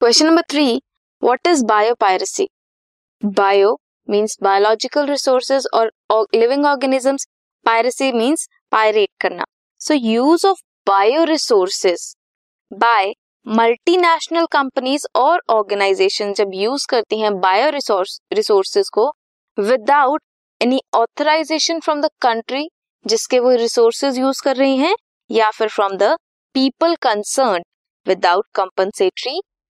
Question number three what is biopiracy bio means biological resources और living organisms piracy means pirate करना. So use of bio resources by multinational companies और organisation जब use करती हैं bio resource resources को without any authorisation from the country जिसके वो resources use कर रही हैं या फिर from the people concern without compensatory